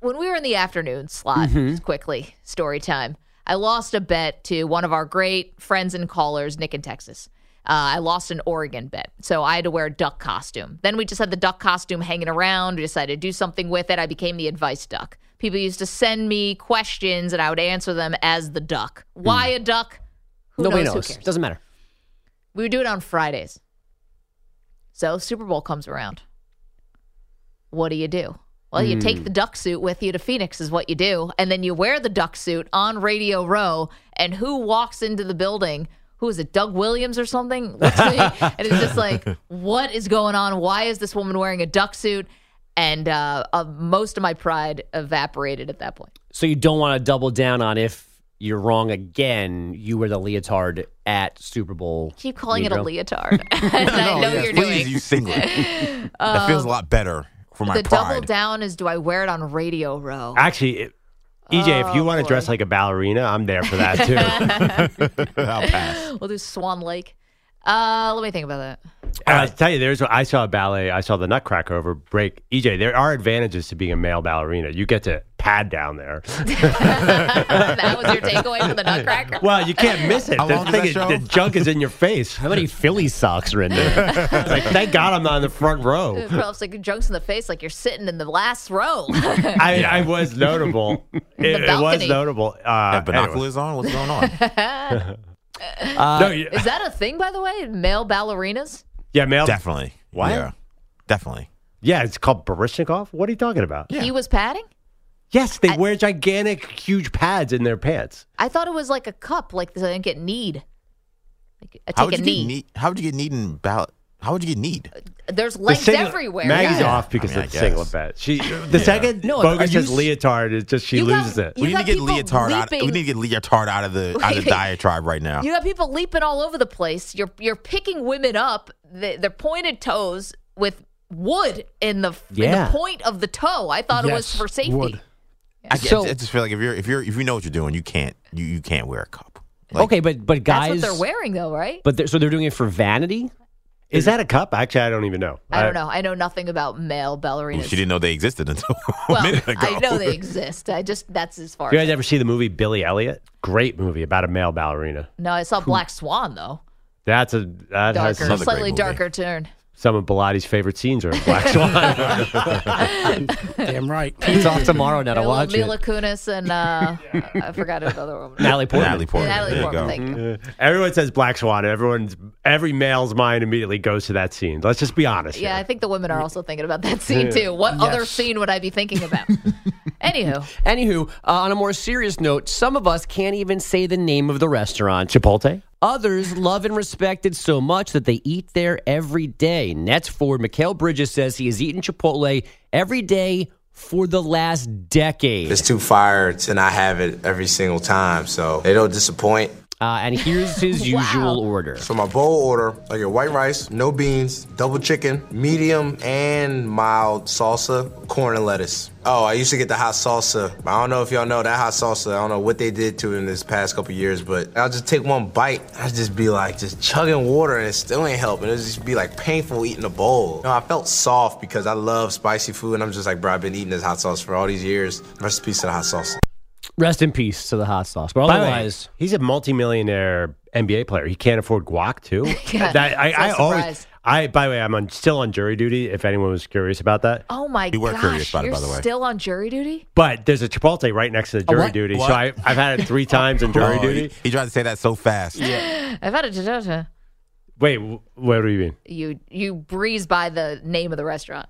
A: when we were in the afternoon slot,
E: Mm-hmm.
A: just quickly story time. I lost a bet to one of our great friends and callers, Nick in Texas. Uh, I lost an Oregon bet, so I had to wear a duck costume. Then we just had the duck costume hanging around. We decided to do something with it. I became the advice duck. People used to send me questions, and I would answer them as the duck. Why a duck? Who
E: Hmm. Nobody
A: knows?
E: knows.
A: Who cares?
E: Doesn't matter.
A: We would do it on Fridays. So Super Bowl comes around. What do you do? Well, you take the duck suit with you to Phoenix, is what you do. And then you wear the duck suit on Radio Row. And who walks into the building? Who is it, Doug Williams or something? And it's just like, what is going on? Why is this woman wearing a duck suit? And uh, uh, most of my pride evaporated at that point.
E: So you don't want to double down on if you're wrong again. You wear the leotard at Super Bowl.
A: Keep calling it a leotard. no, I know
C: yes,
A: you're
C: please
A: doing.
C: use singlet. that feels a lot better for my
A: the double down is do I wear it on Radio Row?
B: Actually, it, EJ, if you
A: Oh,
B: want to dress like a ballerina, I'm there for that too.
C: I'll pass.
A: We'll do Swan Lake. Uh, let me think about that.
B: And I tell you, there's I saw a ballet. I saw the Nutcracker over break. EJ, there are advantages to being a male ballerina. You get to pad down there.
A: that was your takeaway from the Nutcracker.
B: Well, you can't miss it.
C: How
B: the
C: long
B: thing
C: that
B: is-
C: show?
B: the junk is in your face.
E: How many Philly socks are in there?
B: Like, thank God I'm not in the front row.
A: Probably like junk's in the face, like you're sitting in the last row.
B: I, I was notable. It, it was notable. Uh,
C: Have binoculars on? What's going on?
B: anyway. no, you-
A: Is that a thing, by the way? Male ballerinas?
B: Yeah, male.
C: Definitely.
B: What?
C: Yeah. Definitely.
B: Yeah, it's called Baryshnikov. What are you talking about?
A: He was padding?
B: Yes, they wear gigantic, huge pads in their pants.
A: I thought it was like a cup, like so they didn't get kneed. Like, I
C: How
A: take
C: would
A: a
C: you
A: knee.
C: get need? How would you get need in ballot? How would you get need?
A: There's
B: The
A: lengths
B: singlet-
A: everywhere.
B: Maggie's
A: yeah.
B: off because
C: I mean,
B: of the
C: I
B: singlet bet. She the second
E: No,
B: Bogus
E: are
B: says leotard, it just she
A: You got-
B: loses it.
C: We need to get
A: people
C: leotard out. We need to get leotard out of the out of the diatribe right now.
A: You got people leaping all over the place. You're you're picking women up. They- They're pointed toes with wood in the in the point of the toe. I thought it was for safety.
H: wood.
C: I,
E: So-
C: I just feel like if you're if you're if you know what you're doing, you can't you, you can't wear a cup. Like,
E: okay, but but
A: That's
E: guys,
A: what they're wearing, though, right?
E: but they're, so they're doing it for vanity.
B: Is that a cup? Actually, I don't even know.
A: I don't know. I know nothing about male ballerinas.
C: She didn't know they existed until
A: well,
C: a minute ago.
A: I know they exist. I just that's as far.
B: You
A: as
B: guys ever see the movie Billy Elliot? Great movie about a male ballerina.
A: No, I saw Black Swan though.
B: That's a that has
A: Darker,
C: Another great
A: slightly darker turn.
B: Some of Bilatti's favorite scenes are in Black Swan.
H: Damn right.
E: It's off tomorrow now to
A: Mila,
E: watch
A: Mila
E: it.
A: Kunis and uh, I forgot another woman.
E: Natalie Portman.
C: Natalie Portman.
A: Natalie
C: there you
A: Portman.
C: go.
A: Thank you.
B: Everyone says Black Swan. Everyone's every male's mind immediately goes to that scene. Let's just be honest.
A: Yeah, I think the women are also thinking about that scene too. What other scene would I be thinking about? Anywho,
E: Anywho, uh, on a more serious note, some of us can't even say the name of the restaurant.
B: Chipotle.
E: Others love and respect it so much that they eat there every day. Nets forward Mikal Bridges says he has eaten Chipotle every day for the last decade.
I: It's too fire to not have it every single time, so they don't disappoint.
E: Uh, and here's his usual order.
I: So my bowl order, I get white rice, no beans, double chicken, medium and mild salsa, corn and lettuce. Oh, I used to get the hot salsa. I don't know if y'all know that hot salsa. I don't know what they did to it in this past couple years, but I'll just take one bite. I'll just be like just chugging water and it still ain't helping. It'll just be like painful eating a bowl. You know, I felt soft because I love spicy food and I'm just like, bro, I've been eating this hot sauce for all these years. Rest in peace to the hot sauce.
E: Rest in peace to the hot sauce. But
B: By the way,
E: otherwise,
B: he's a multimillionaire NBA player. He can't afford guac too.
A: Yeah,
B: That- I, I always.
A: surprised.
B: I by the way, I'm on, still on jury duty. If anyone was curious about that,
A: Oh my
C: We were
A: gosh,
C: curious about it,
A: you're
C: by the way.
A: still on jury duty?
B: but there's a Chipotle right next to the jury
E: what?
B: duty.
C: What?
B: So I, I've had it three times in oh, jury
C: Oh,
B: duty.
C: He, he tried to say that so fast.
A: I've had it.
B: Wait, wh- what do you mean?
A: You you breeze by the name of the restaurant.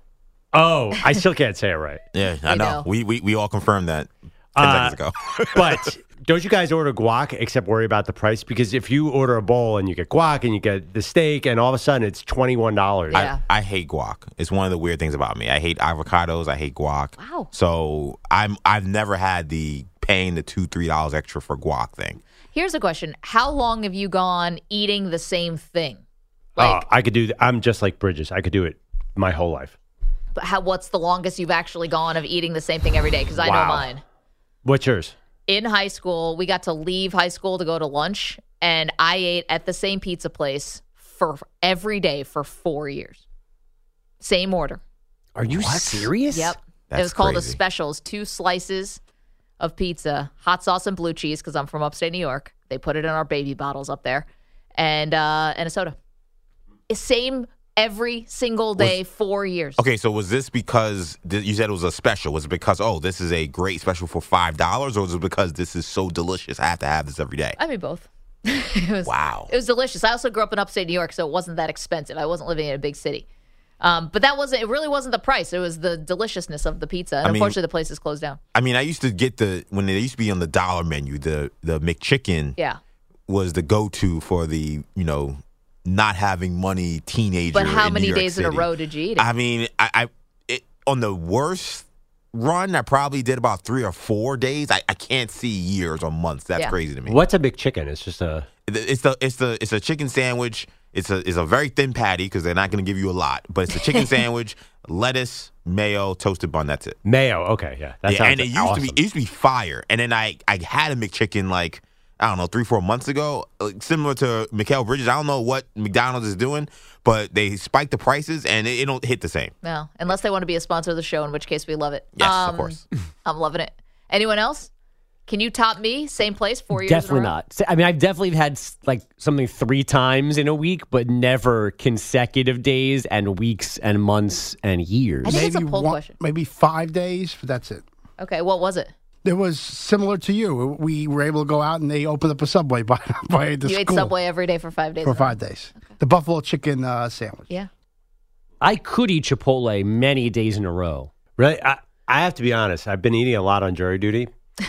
B: Oh, I still can't say it right.
C: Yeah, I
A: I
C: know.
A: know.
C: We, we we all confirmed that ten
B: Uh,
C: seconds ago.
B: but don't you guys order guac except worry about the price? Because if you order a bowl and you get guac and you get the steak and all of a sudden it's twenty one dollars.
A: Yeah.
C: I, I hate guac. It's one of the weird things about me. I hate avocados. I hate guac.
A: Wow.
C: So I'm I've never had the paying the two three dollars extra for guac thing.
A: Here's a question: How long have you gone eating the same thing?
B: Oh,
A: Like,
B: I could do. th- I'm just like Bridges. I could do it my whole life.
A: But how? What's the longest you've actually gone of eating the same thing every day? Because I know mine.
B: What's yours?
A: in high school, we got to leave high school to go to lunch, and I ate at the same pizza place for every day for four years. Same order.
E: are you serious?
A: Yep. it was called a specials, two slices of pizza, hot sauce and blue cheese, because I'm from upstate New York. They put it in our baby bottles up there, and uh, and a soda. Same every single day, four years.
C: Okay, so was this because th- you said it was a special? Was it because oh this is a great special for five dollars, or was it because this is so delicious I have to have this every day?
A: I mean both. it was,
C: Wow.
A: It was delicious. I also grew up in upstate New York, so it wasn't that expensive. I wasn't living in a big city. Um, but that wasn't. It really wasn't the price. It was the deliciousness of the pizza. And
C: I mean-
A: unfortunately, the place is closed down.
C: I mean, I used to get the when they used to be on the dollar menu, the the McChicken
A: Yeah.
C: was the go to for the you know not having money teenager.
A: But how
C: in
A: many
C: New York
A: days in a row did you eat it?
C: I mean, I, I it, on the worst run, I probably did about three or four days. I, I can't see years or months. That's
A: Yeah.
C: crazy to me.
B: What's a big chicken? It's just a.
C: It's the it's the it's a chicken sandwich. It's a it's a very thin patty because they're not going to give you a lot. But it's a chicken sandwich, lettuce, mayo, toasted bun. That's it.
B: Mayo. Okay, yeah. That
C: yeah, and it used
B: awesome.
C: to be it used to be fire. And then I I had a McChicken like I don't know three four months ago, like, similar to Mikal Bridges. I don't know what McDonald's is doing, but they spiked the prices and it, it don't hit the same.
A: no, unless they want to be a sponsor of the show, in which case we love it.
C: Yes,
A: Um,
C: of course.
A: I'm loving it. Anyone else? Can you top me? Same place, four years.
E: Definitely
A: in a row?
E: not. I mean, I've definitely had like something three times in a week, but never consecutive days and weeks and months and years.
A: I think it's a poll
H: one-
A: question.
H: maybe five days, but that's it.
A: Okay, what was it?
H: It was similar to you. We were able to go out and they opened up a subway by by the
A: you ate
H: school
A: Subway every day for five days.
H: for
A: in
H: five days. The buffalo chicken uh, sandwich.
A: Yeah.
E: I could eat Chipotle many days in a row.
B: Really, I, I have to be honest. I've been eating a lot on jury duty.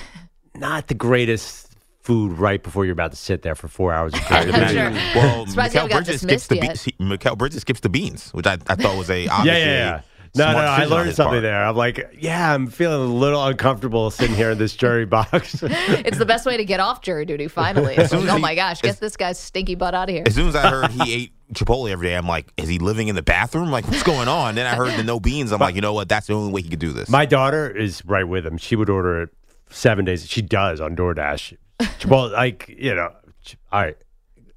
B: Not the greatest food right before you're about to sit there for four hours of jury duty.
A: sure.
C: Well,
A: Surprised you
C: Mikael
A: haven't got
C: Bridges skips
A: dismissed
C: the
A: yet.
C: beans. Mikal Bridges skips the beans, which I, I thought was a
B: Yeah,
C: obviously
B: yeah, yeah. No,
C: smart
B: no, I learned something
C: part.
B: there. I'm like, yeah, I'm feeling a little uncomfortable sitting here in this jury box.
A: It's the best way to get off jury duty. Finally, It's
C: soon
A: like,
C: as
A: oh
C: he-
A: my gosh, get this guy's stinky butt out of here.
C: As soon as I heard he ate Chipotle every day, I'm like, is he living in the bathroom? Like, what's going on? Then I heard the no beans. I'm like, you know what? That's the only way he could do this.
B: My daughter is right with him. She would order it seven days. She does on DoorDash. Chipotle, like you know. ch- All right,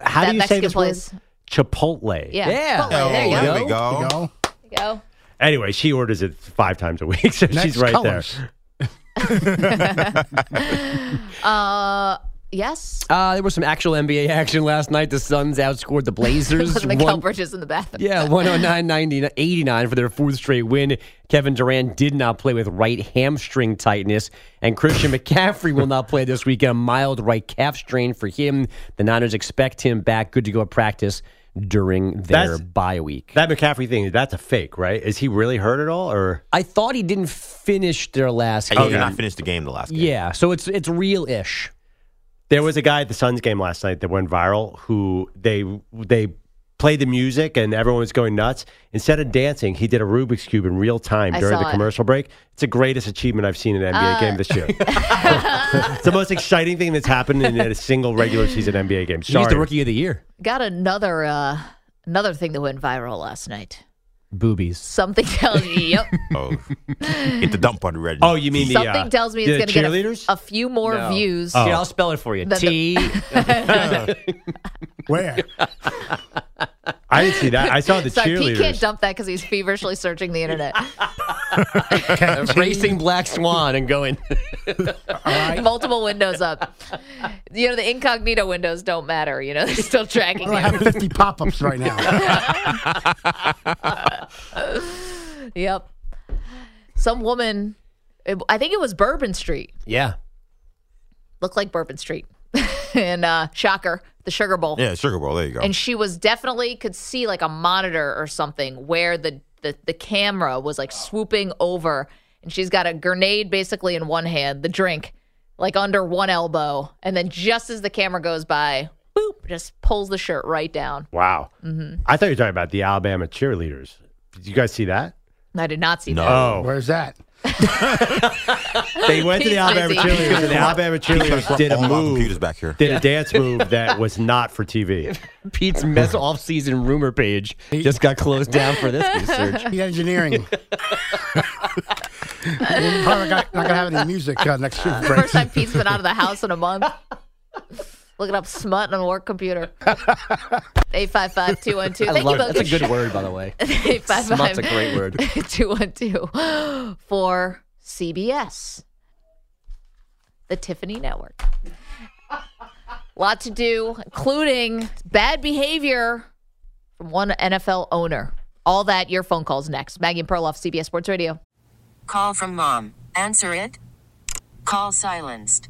B: how
A: That
B: do you say
A: Mexican
B: this
A: place.
B: word? Chipotle.
A: Yeah.
E: Yeah.
A: Chipotle, there you
C: Oh,
A: go.
C: there we go.
H: There you go.
A: There you go.
B: Anyway, she orders it five times a week, so
H: Next
B: she's right
H: colors.
B: there.
A: Uh, yes.
E: Uh, there was some actual NBA action last night. The Suns outscored the Blazers.
A: the
E: one-
A: Bridges in the bathroom.
E: Yeah, 109 89 for their fourth straight win. Kevin Durant did not play with right hamstring tightness, and Christian McCaffrey will not play this weekend. A mild right calf strain for him. The Niners expect him back, good to go at practice during their
B: That's-
E: bye week.
B: That McCaffrey thing, that's a fake, right? Is he really hurt at all, or
E: I thought he didn't finish their last game.
C: Oh, He did not finish the game the last game.
E: Yeah, so it's it's real ish.
B: There was a guy at the Suns game last night that went viral who they they played the music and everyone was going nuts. Instead of dancing, he did a Rubik's cube in real time
A: I
B: during
A: saw
B: the
A: it.
B: commercial break. It's the greatest achievement I've seen in an NBA
A: Uh,
B: game this year. it's the most exciting thing that's happened in a single regular season NBA game.
E: He's
B: Sorry.
E: the rookie of the year.
A: Got another uh another thing that went viral last night.
E: Boobies.
A: Something tells me, yep.
C: Oh, get the dump on ready.
B: Oh, you mean the
A: Something
B: uh,
A: tells me
B: the
A: it's going to get
B: cheerleaders?
A: a, a few more
E: No.
A: views.
B: Oh.
E: Here, I'll spell it for you.
A: The-
E: T.
H: Where?
B: I didn't see that. I saw the
A: Sorry, Pete can't
B: cheerleaders.
A: dump that because he's feverishly searching the internet.
E: Racing Black Swan and going.
A: Multiple windows up. You know, the incognito windows don't matter. You know, they're still tracking
H: I have 50 pop ups right now.
A: Yep. Some woman, I think it was Bourbon Street,
E: yeah.
A: looked like Bourbon Street. and uh, shocker, the Sugar Bowl.
C: Yeah, Sugar Bowl. There you go.
A: And she was definitely could see like a monitor or something where the, the, the camera was like swooping over. And she's got a grenade basically in one hand, the drink like under one elbow. And then just as the camera goes by, boop, just pulls the shirt right down.
B: Wow.
A: Mm-hmm.
B: I thought you were talking about the Alabama cheerleaders. Did you guys see that?
A: I did not see
C: No.
A: that.
B: Oh,
H: Where's that?
B: they went to the Alabama
A: busy.
B: cheerleaders, and the Alabama cheerleaders did a move,
C: computers back here.
B: did a dance move that was not for TV.
E: Pete's mess off-season rumor page just got closed down for this research.
H: The engineering. We're probably not, not going to have any music uh, next week. Brent.
A: First time Pete's been out of the house in a month. Looking up smut on a work computer. 855 212.
E: I
A: Thank you
E: love
A: both.
E: That's a good word, by the way.
A: 855
E: Smut's a great word.
A: 212 for CBS, the Tiffany Network. Lot to do, including bad behavior from one NFL owner. All that, your phone calls next. Maggie and Perloff, CBS Sports Radio.
J: Call from mom. Answer it. Call silenced.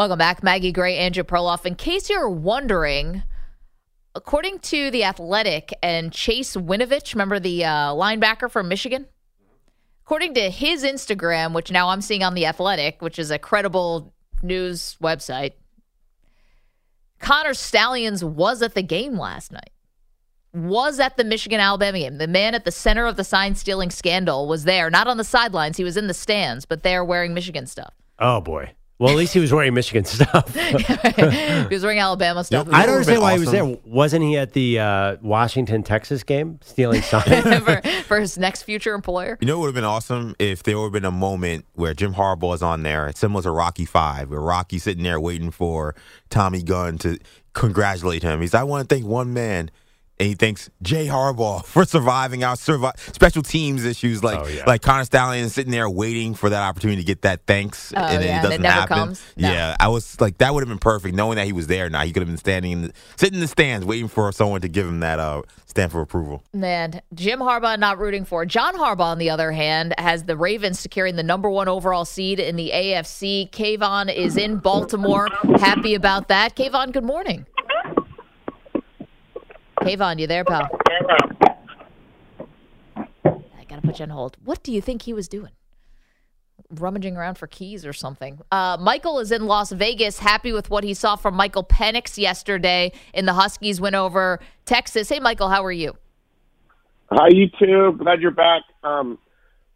A: Welcome back, Maggie Gray, Andrew Perloff. In case you're wondering, according to The Athletic and Chase Winovich, remember the uh, linebacker from Michigan? According to his Instagram, which now I'm seeing on The Athletic, which is a credible news website, Connor Stalions was at the game last night. Was at the Michigan Alabama game. The man at the center of the sign stealing scandal was there, not on the sidelines. He was in the stands, but there wearing Michigan stuff.
B: Oh boy. Well, at least he was wearing Michigan stuff.
A: he was wearing Alabama stuff.
B: I don't understand why he was there. Wasn't he at the uh, Washington Texas game stealing signs?
A: for, for his next future employer.
C: You know what would have been awesome if there would have been a moment where Jim Harbaugh is on there, similar to Rocky Five, where Rocky's sitting there waiting for Tommy Gunn to congratulate him. He's, I want to thank one man. And he thanks Jay Harbaugh for surviving our survi- special teams issues, like
B: Oh, yeah.
C: like Connor Stallion sitting there waiting for that opportunity to get that thanks,
A: Oh,
C: and then
A: yeah,
C: it
A: and it
C: doesn't
A: never
C: happen.
A: comes? No.
C: Yeah, I was like, that would have been perfect, knowing that he was there. Now he could have been standing, in the, sitting in the stands, waiting for someone to give him that uh, stamp of approval.
A: And Jim Harbaugh not rooting for. John Harbaugh, on the other hand, has the Ravens securing the number one overall seed in the AFC. Kayvon is in Baltimore. Happy about that. Kayvon, good morning. Kayvon, you there, pal? I gotta put you on hold. What do you think he was doing? Rummaging around for keys or something. Uh, Michael is in Las Vegas, happy with what he saw from Michael Penix yesterday in the Huskies win over Texas. Hey, Michael, how are you?
K: Hi, you too. Glad you're back. Um,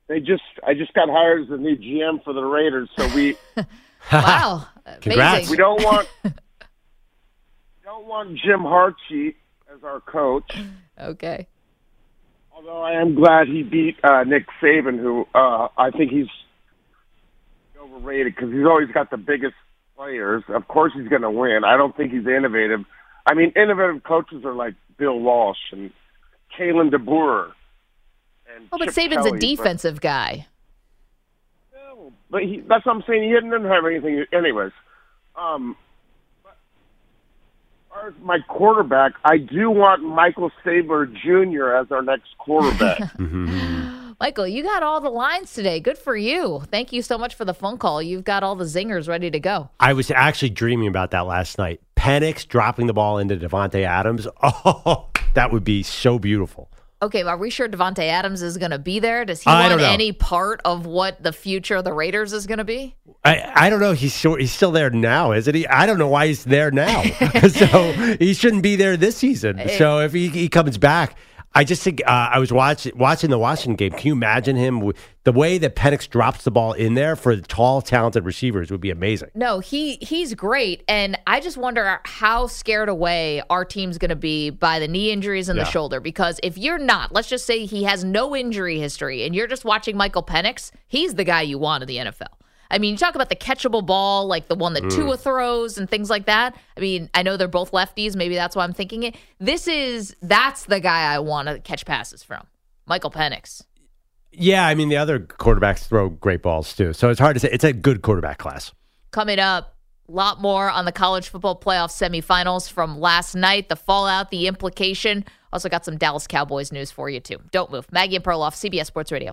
K: they just I just got hired as the new GM for the Raiders, so we
A: Wow,
B: Congrats.
A: amazing.
K: we don't want don't want Jim Hartshee as our coach.
A: Okay.
K: Although I am glad he beat uh, Nick Saban, who uh, I think he's overrated because he's always got the biggest players. Of course, he's going to win. I don't think he's innovative. I mean, innovative coaches are like Bill Walsh and Kalen DeBoer. And
A: Oh, but
K: Chip
A: Saban's
K: Kelly,
A: a
K: but-
A: defensive guy.
K: No, but he, that's what I'm saying. He didn't have anything. Anyways, um, but far as my quarterback, I do want Michael Stabler Jr. as our next quarterback. Mm-hmm.
A: Michael, you got all the lines today. Good for you. Thank you so much for the phone call. You've got all the zingers ready to go.
B: I was actually dreaming about that last night. Penix dropping the ball into Davante Adams. Oh, that would be so beautiful.
A: Okay, are we sure Davante Adams is going to be there? Does he
B: I
A: want any part of what the future of the Raiders is going to be?
B: I, I don't know. He's still, he's still there now, isn't he? I don't know why he's there now. so he shouldn't be there this season. Eh. So if he, he comes back, I just think uh, I was watching watching the Washington game. Can you imagine him the way that Penix drops the ball in there for the tall, talented receivers would be amazing.
A: No, he he's great, and I just wonder how scared away our team's going to be by the knee injuries and
B: Yeah.
A: the shoulder. Because if you're not, let's just say he has no injury history, and you're just watching Michael Penix, he's the guy you want in the NFL. I mean, you talk about the catchable ball, like the one that
B: Mm.
A: Tua throws and things like that. I mean, I know they're both lefties. Maybe that's why I'm thinking it. This is that's the guy I want to catch passes from, Michael Penix.
B: Yeah, I mean the other quarterbacks throw great balls too. So it's hard to say. It's a good quarterback class.
A: Coming up, a lot more on the college football playoff semifinals from last night, the fallout, the implication. Also got some Dallas Cowboys news for you too. Don't move. Maggie and Perloff, CBS Sports Radio.